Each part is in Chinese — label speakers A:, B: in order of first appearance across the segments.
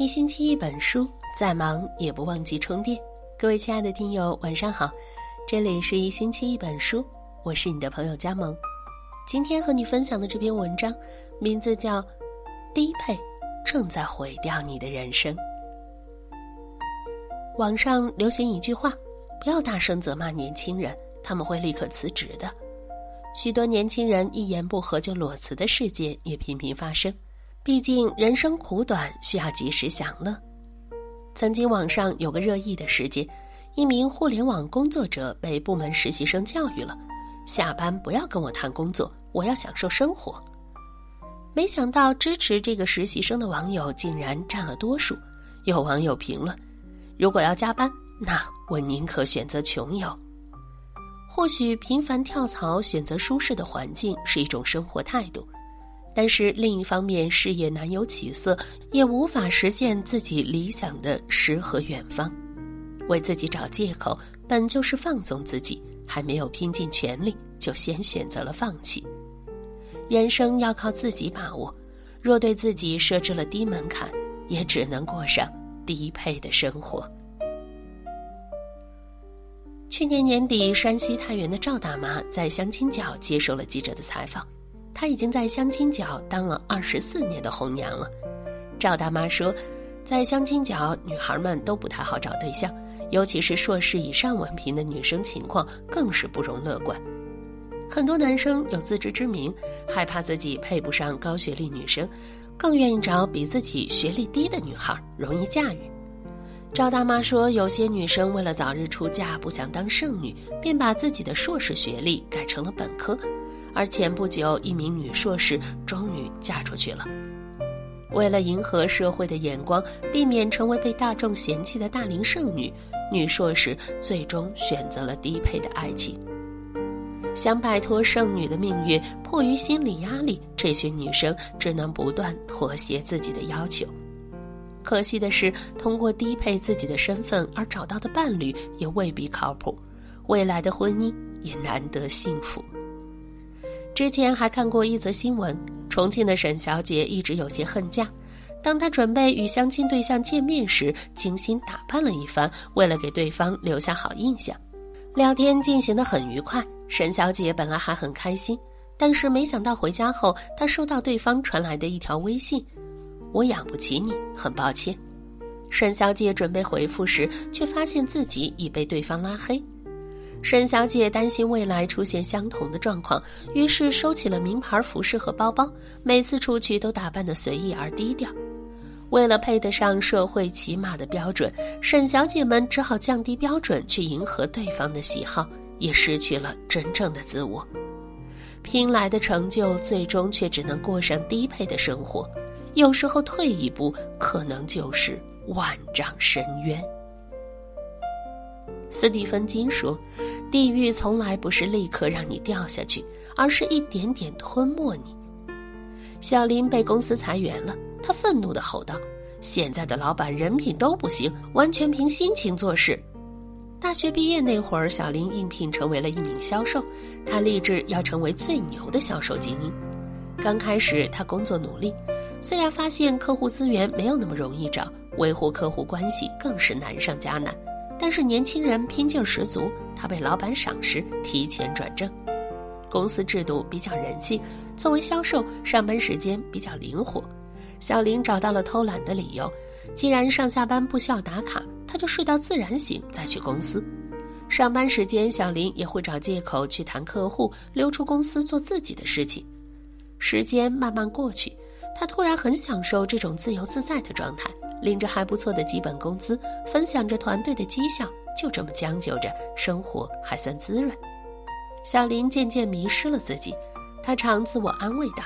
A: 一星期一本书，再忙也不忘记充电。各位亲爱的听友，晚上好，这里是一星期一本书，我是你的朋友佳萌。今天和你分享的这篇文章，名字叫《低配正在毁掉你的人生》。网上流行一句话：不要大声责骂年轻人，他们会立刻辞职的。许多年轻人一言不合就裸辞的事件也频频发生。毕竟人生苦短，需要及时享乐。曾经网上有个热议的事件，一名互联网工作者被部门实习生教育了：下班不要跟我谈工作，我要享受生活。没想到支持这个实习生的网友竟然占了多数。有网友评论：“如果要加班，那我宁可选择穷游。”或许频繁跳槽、选择舒适的环境是一种生活态度。但是另一方面，事业难有起色，也无法实现自己理想的诗和远方，为自己找借口，本就是放纵自己，还没有拼尽全力，就先选择了放弃。人生要靠自己把握，若对自己设置了低门槛，也只能过上低配的生活。去年年底，山西太原的赵大妈在相亲角接受了记者的采访。她已经在相亲角当了二十四年的红娘了。赵大妈说，在相亲角，女孩们都不太好找对象，尤其是硕士以上文凭的女生情况更是不容乐观。很多男生有自知之明，害怕自己配不上高学历女生，更愿意找比自己学历低的女孩，容易驾驭。赵大妈说，有些女生为了早日出嫁，不想当剩女，便把自己的硕士学历改成了本科。而前不久，一名女硕士终于嫁出去了。为了迎合社会的眼光，避免成为被大众嫌弃的大龄剩女，女硕士最终选择了低配的爱情。想摆脱剩女的命运，迫于心理压力，这些女生只能不断妥协自己的要求。可惜的是，通过低配自己的身份而找到的伴侣也未必靠谱，未来的婚姻也难得幸福。之前还看过一则新闻，重庆的沈小姐一直有些恨嫁。当她准备与相亲对象见面时，精心打扮了一番，为了给对方留下好印象。聊天进行得很愉快，沈小姐本来还很开心，但是没想到回家后，她收到对方传来的一条微信：“我养不起你，很抱歉。”沈小姐准备回复时，却发现自己已被对方拉黑。沈小姐担心未来出现相同的状况，于是收起了名牌服饰和包包，每次出去都打扮得随意而低调。为了配得上社会起码的标准，沈小姐们只好降低标准去迎合对方的喜好，也失去了真正的自我。拼来的成就，最终却只能过上低配的生活。有时候退一步，可能就是万丈深渊。斯蒂芬金说：“地狱从来不是立刻让你掉下去，而是一点点吞没你。”小林被公司裁员了，他愤怒地吼道：“现在的老板人品都不行，完全凭心情做事。”大学毕业那会儿，小林应聘成为了一名销售，他立志要成为最牛的销售精英。刚开始，他工作努力，虽然发现客户资源没有那么容易找，维护客户关系更是难上加难。但是年轻人拼劲十足，他被老板赏识，提前转正。公司制度比较人性，作为销售，上班时间比较灵活。小林找到了偷懒的理由，既然上下班不需要打卡，他就睡到自然醒再去公司。上班时间，小林也会找借口去谈客户，溜出公司做自己的事情。时间慢慢过去，他突然很享受这种自由自在的状态。领着还不错的基本工资，分享着团队的绩效，就这么将就着，生活还算滋润。小林渐渐迷失了自己，他常自我安慰道：“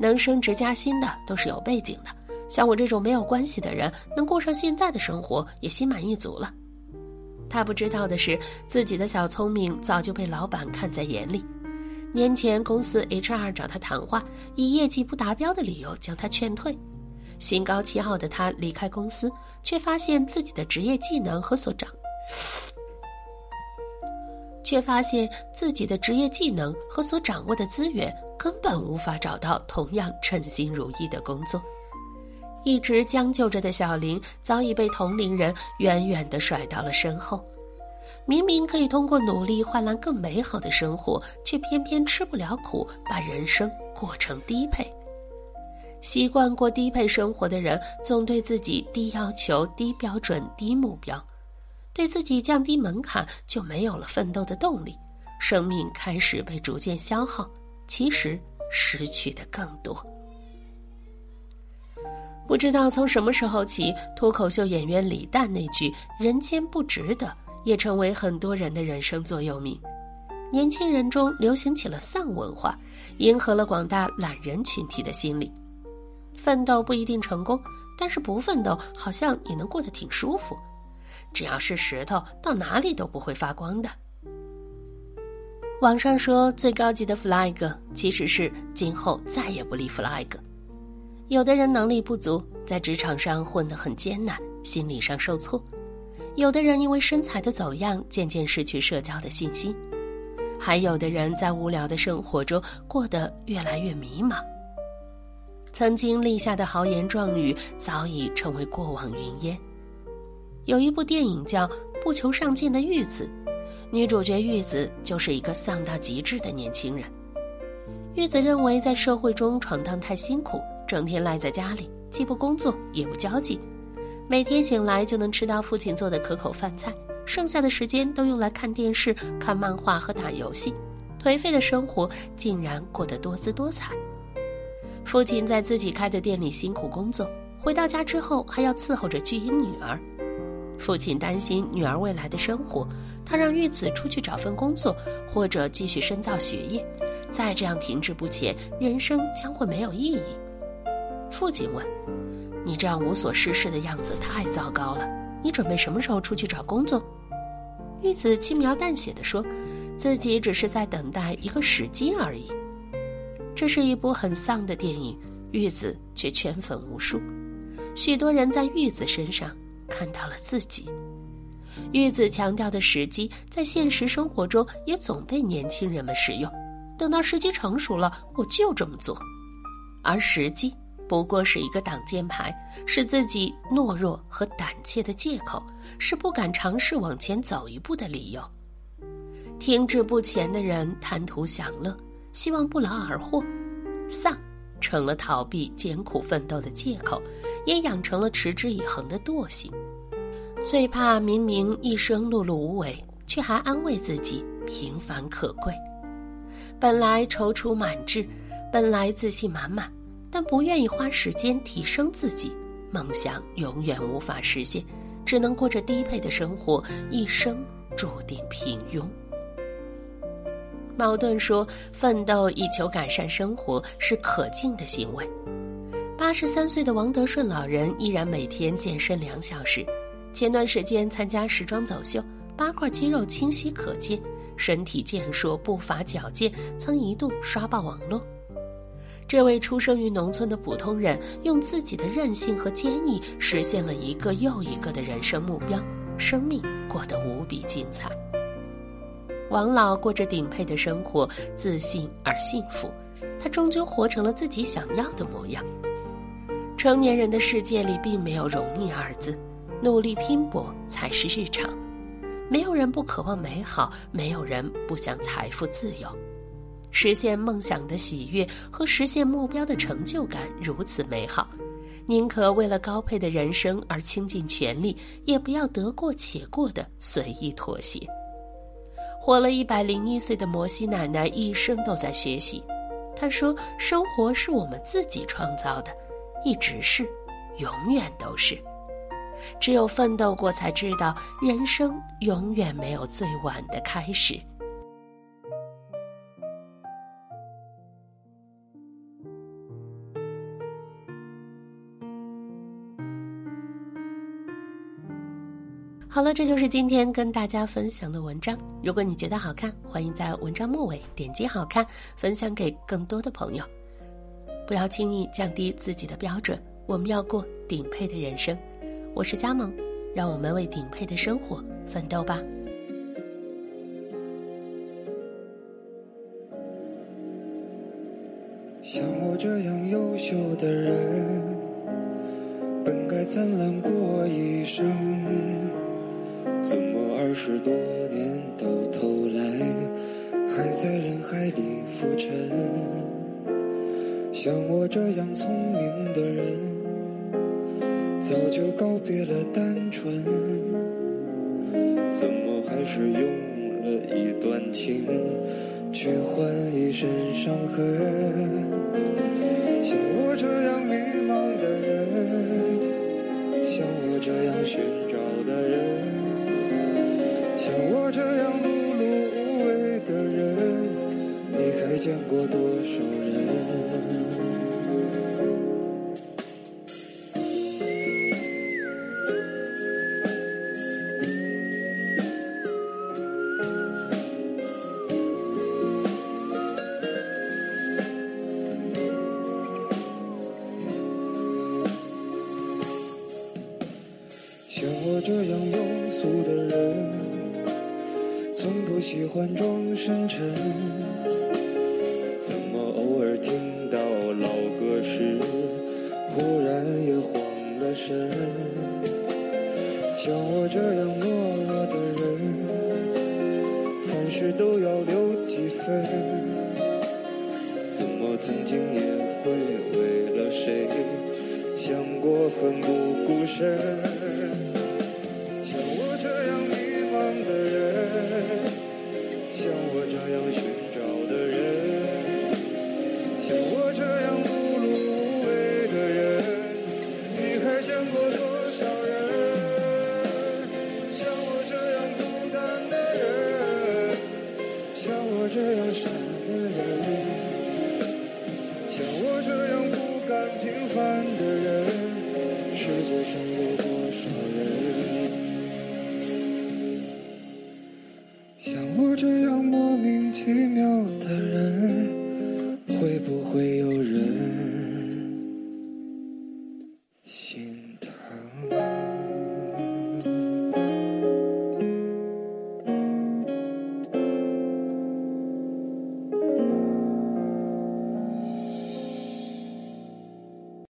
A: 能升职加薪的都是有背景的，像我这种没有关系的人，能过上现在的生活也心满意足了。”他不知道的是，自己的小聪明早就被老板看在眼里。年前公司 HR 找他谈话，以业绩不达标的理由将他劝退。心高气傲的他离开公司，却发现自己的职业技能和所掌，却发现自己的职业技能和所掌握的资源根本无法找到同样称心如意的工作。一直将就着的小林早已被同龄人远远地甩到了身后。明明可以通过努力换来更美好的生活，却偏偏吃不了苦，把人生过成低配。习惯过低配生活的人，总对自己低要求、低标准、低目标，对自己降低门槛，就没有了奋斗的动力，生命开始被逐渐消耗，其实失去的更多。不知道从什么时候起，脱口秀演员李诞那句“人间不值得”也成为很多人的人生座右铭。年轻人中流行起了丧文化，迎合了广大懒人群体的心理。奋斗不一定成功，但是不奋斗好像也能过得挺舒服。只要是石头，到哪里都不会发光的。网上说最高级的 flag，其实是今后再也不立 flag。有的人能力不足，在职场上混得很艰难，心理上受挫；有的人因为身材的走样，渐渐失去社交的信心；还有的人在无聊的生活中过得越来越迷茫。曾经立下的豪言壮语，早已成为过往云烟。有一部电影叫《不求上进的玉子》，女主角玉子就是一个丧到极致的年轻人。玉子认为在社会中闯荡太辛苦。整天赖在家里，既不工作也不交际，每天醒来就能吃到父亲做的可口饭菜，剩下的时间都用来看电视、看漫画和打游戏，颓废的生活竟然过得多姿多彩。父亲在自己开的店里辛苦工作，回到家之后还要伺候着巨婴女儿。父亲担心女儿未来的生活，他让玉子出去找份工作，或者继续深造学业。再这样停滞不前，人生将会没有意义。父亲问：“你这样无所事事的样子太糟糕了，你准备什么时候出去找工作？”玉子轻描淡写的说：“自己只是在等待一个时机而已。”这是一部很丧的电影，玉子却圈粉无数，许多人在玉子身上看到了自己。玉子强调的时机，在现实生活中也总被年轻人们使用。等到时机成熟了，我就这么做，而时机。不过是一个挡箭牌，是自己懦弱和胆怯的借口，是不敢尝试往前走一步的理由。停滞不前的人贪图享乐，希望不劳而获，丧成了逃避艰苦奋斗的借口，也养成了持之以恒的惰性。最怕明明一生碌碌无为，却还安慰自己平凡可贵。本来踌躇满志，本来自信满满。但不愿意花时间提升自己，梦想永远无法实现，只能过着低配的生活，一生注定平庸。矛盾说：“奋斗以求改善生活是可敬的行为。”八十三岁的王德顺老人依然每天健身两小时。前段时间参加时装走秀，八块肌肉清晰可见，身体健硕，步伐矫健，曾一度刷爆网络。这位出生于农村的普通人，用自己的韧性和坚毅，实现了一个又一个的人生目标，生命过得无比精彩。王老过着顶配的生活，自信而幸福，他终究活成了自己想要的模样。成年人的世界里，并没有容易二字，努力拼搏才是日常。没有人不渴望美好，没有人不想财富自由。实现梦想的喜悦和实现目标的成就感如此美好，宁可为了高配的人生而倾尽全力，也不要得过且过的随意妥协。活了一百零一岁的摩西奶奶一生都在学习，她说：“生活是我们自己创造的，一直是，永远都是。只有奋斗过，才知道人生永远没有最晚的开始。”好了，这就是今天跟大家分享的文章。如果你觉得好看，欢迎在文章末尾点击“好看”，分享给更多的朋友。不要轻易降低自己的标准，我们要过顶配的人生。我是佳萌，让我们为顶配的生活奋斗吧。
B: 像我这样优秀的人。本该灿烂过一生，怎么二十多年到头来还在人海里浮沉？像我这样聪明的人，早就告别了单纯，怎么还是用了一段情去换一身伤痕？像我这样迷茫的人，像我这样寻找的人，像我这样碌碌无为的人，你还见过多少人？这样庸俗的人，从不喜欢装深沉。怎么偶尔听到老歌时，忽然也慌了神？像我这样懦弱的人，凡事都要留几分。怎么曾经也会为了谁想过奋不顾身？会不会？